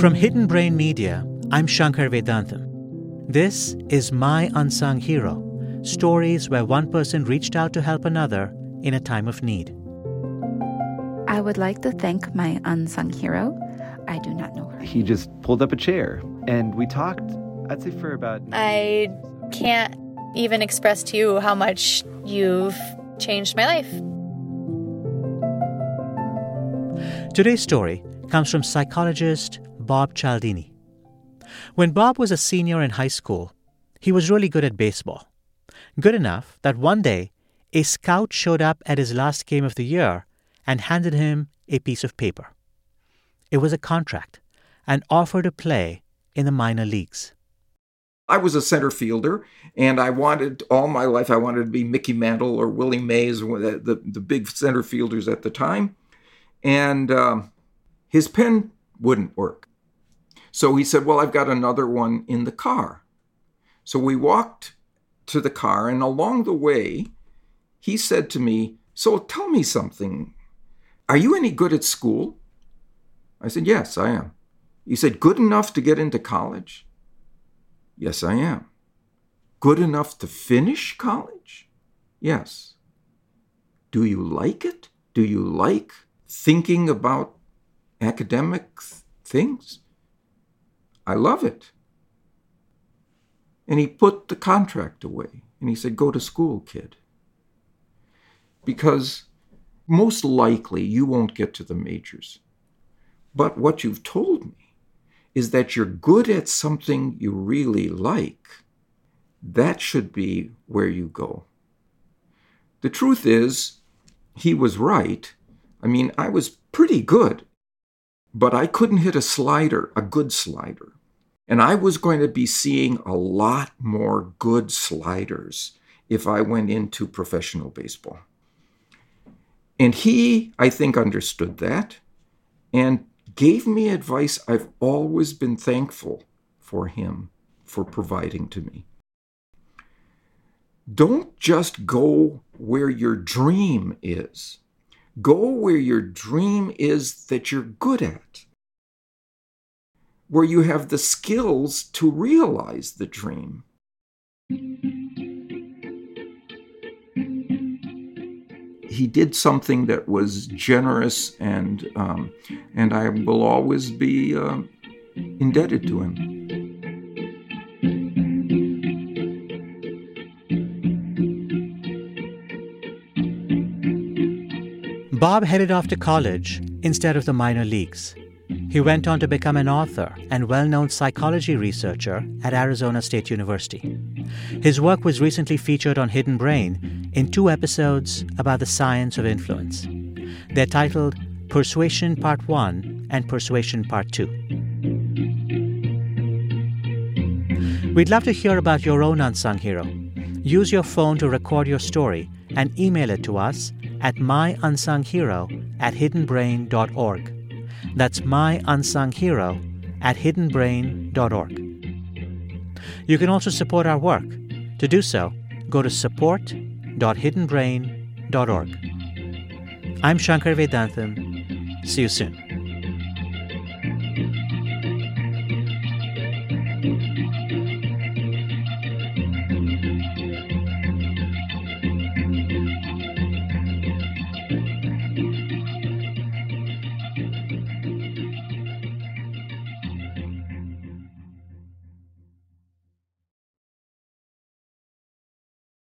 From Hidden Brain Media, I'm Shankar Vedantam. This is My Unsung Hero stories where one person reached out to help another in a time of need. I would like to thank my unsung hero. I do not know her. He just pulled up a chair and we talked, I'd say, for about. I can't even express to you how much you've changed my life. Today's story comes from psychologist Bob Cialdini. When Bob was a senior in high school, he was really good at baseball. Good enough that one day a scout showed up at his last game of the year and handed him a piece of paper. It was a contract, an offer to play in the minor leagues. I was a center fielder, and I wanted all my life. I wanted to be Mickey Mantle or Willie Mays, the the, the big center fielders at the time. And um, his pen wouldn't work, so he said, "Well, I've got another one in the car." So we walked to the car, and along the way, he said to me, "So tell me something. Are you any good at school?" I said, "Yes, I am." He said, "Good enough to get into college?" Yes, I am. Good enough to finish college? Yes. Do you like it? Do you like thinking about academic things? I love it. And he put the contract away and he said, Go to school, kid. Because most likely you won't get to the majors. But what you've told me is that you're good at something you really like, that should be where you go. The truth is, he was right. I mean, I was pretty good, but I couldn't hit a slider, a good slider. And I was going to be seeing a lot more good sliders if I went into professional baseball. And he, I think, understood that. And gave me advice I've always been thankful for him for providing to me. Don't just go where your dream is. Go where your dream is that you're good at, where you have the skills to realize the dream. he did something that was generous, and um, and I will always be uh, indebted to him. Bob headed off to college instead of the minor leagues. He went on to become an author and well known psychology researcher at Arizona State University. His work was recently featured on Hidden Brain in two episodes about the science of influence. They're titled Persuasion Part 1 and Persuasion Part 2. We'd love to hear about your own unsung hero. Use your phone to record your story and email it to us at myunsunghero at hiddenbrain.org. That's myunsunghero at hiddenbrain.org. You can also support our work. To do so, go to support.hiddenbrain.org. I'm Shankar Vedantam. See you soon.